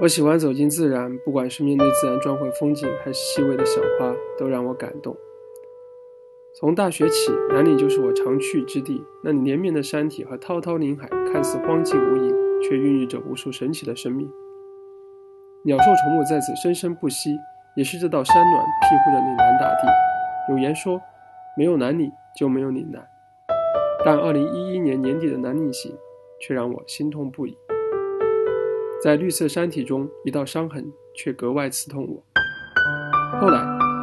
我喜欢走进自然，不管是面对自然壮阔风景，还是细微的小花，都让我感动。从大学起，南岭就是我常去之地。那连绵的山体和滔滔林海，看似荒寂无垠，却孕育着无数神奇的生命。鸟兽虫木在此生生不息，也是这道山峦庇护着岭南大地。有言说，没有南岭就没有岭南。但二零一一年年底的南岭行，却让我心痛不已。在绿色山体中，一道伤痕却格外刺痛我。后来，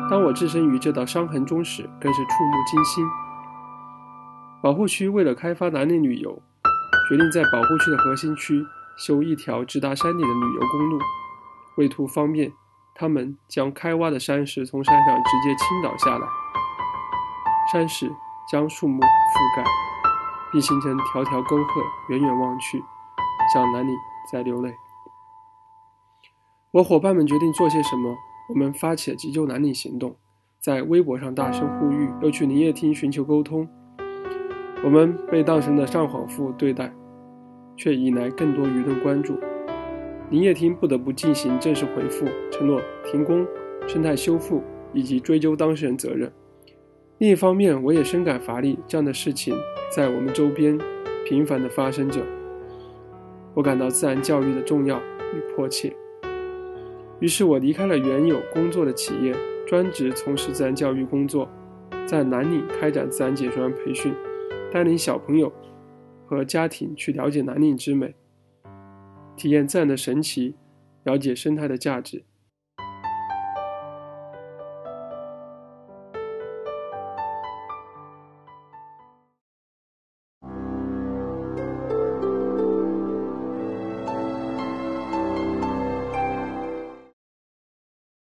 当我置身于这道伤痕中时，更是触目惊心。保护区为了开发南岭旅游，决定在保护区的核心区修一条直达山顶的旅游公路。为图方便，他们将开挖的山石从山上直接倾倒下来，山石将树木覆盖，并形成条条沟壑。远远望去，像南岭在流泪。我伙伴们决定做些什么，我们发起了急救南岭行动，在微博上大声呼吁，又去林业厅寻求沟通。我们被当成了上访妇对待，却引来更多舆论关注。林业厅不得不进行正式回复，承诺停工、生态修复以及追究当事人责任。另一方面，我也深感乏力，这样的事情在我们周边频繁地发生着。我感到自然教育的重要与迫切。于是我离开了原有工作的企业，专职从事自然教育工作，在南岭开展自然解说员培训，带领小朋友和家庭去了解南岭之美，体验自然的神奇，了解生态的价值。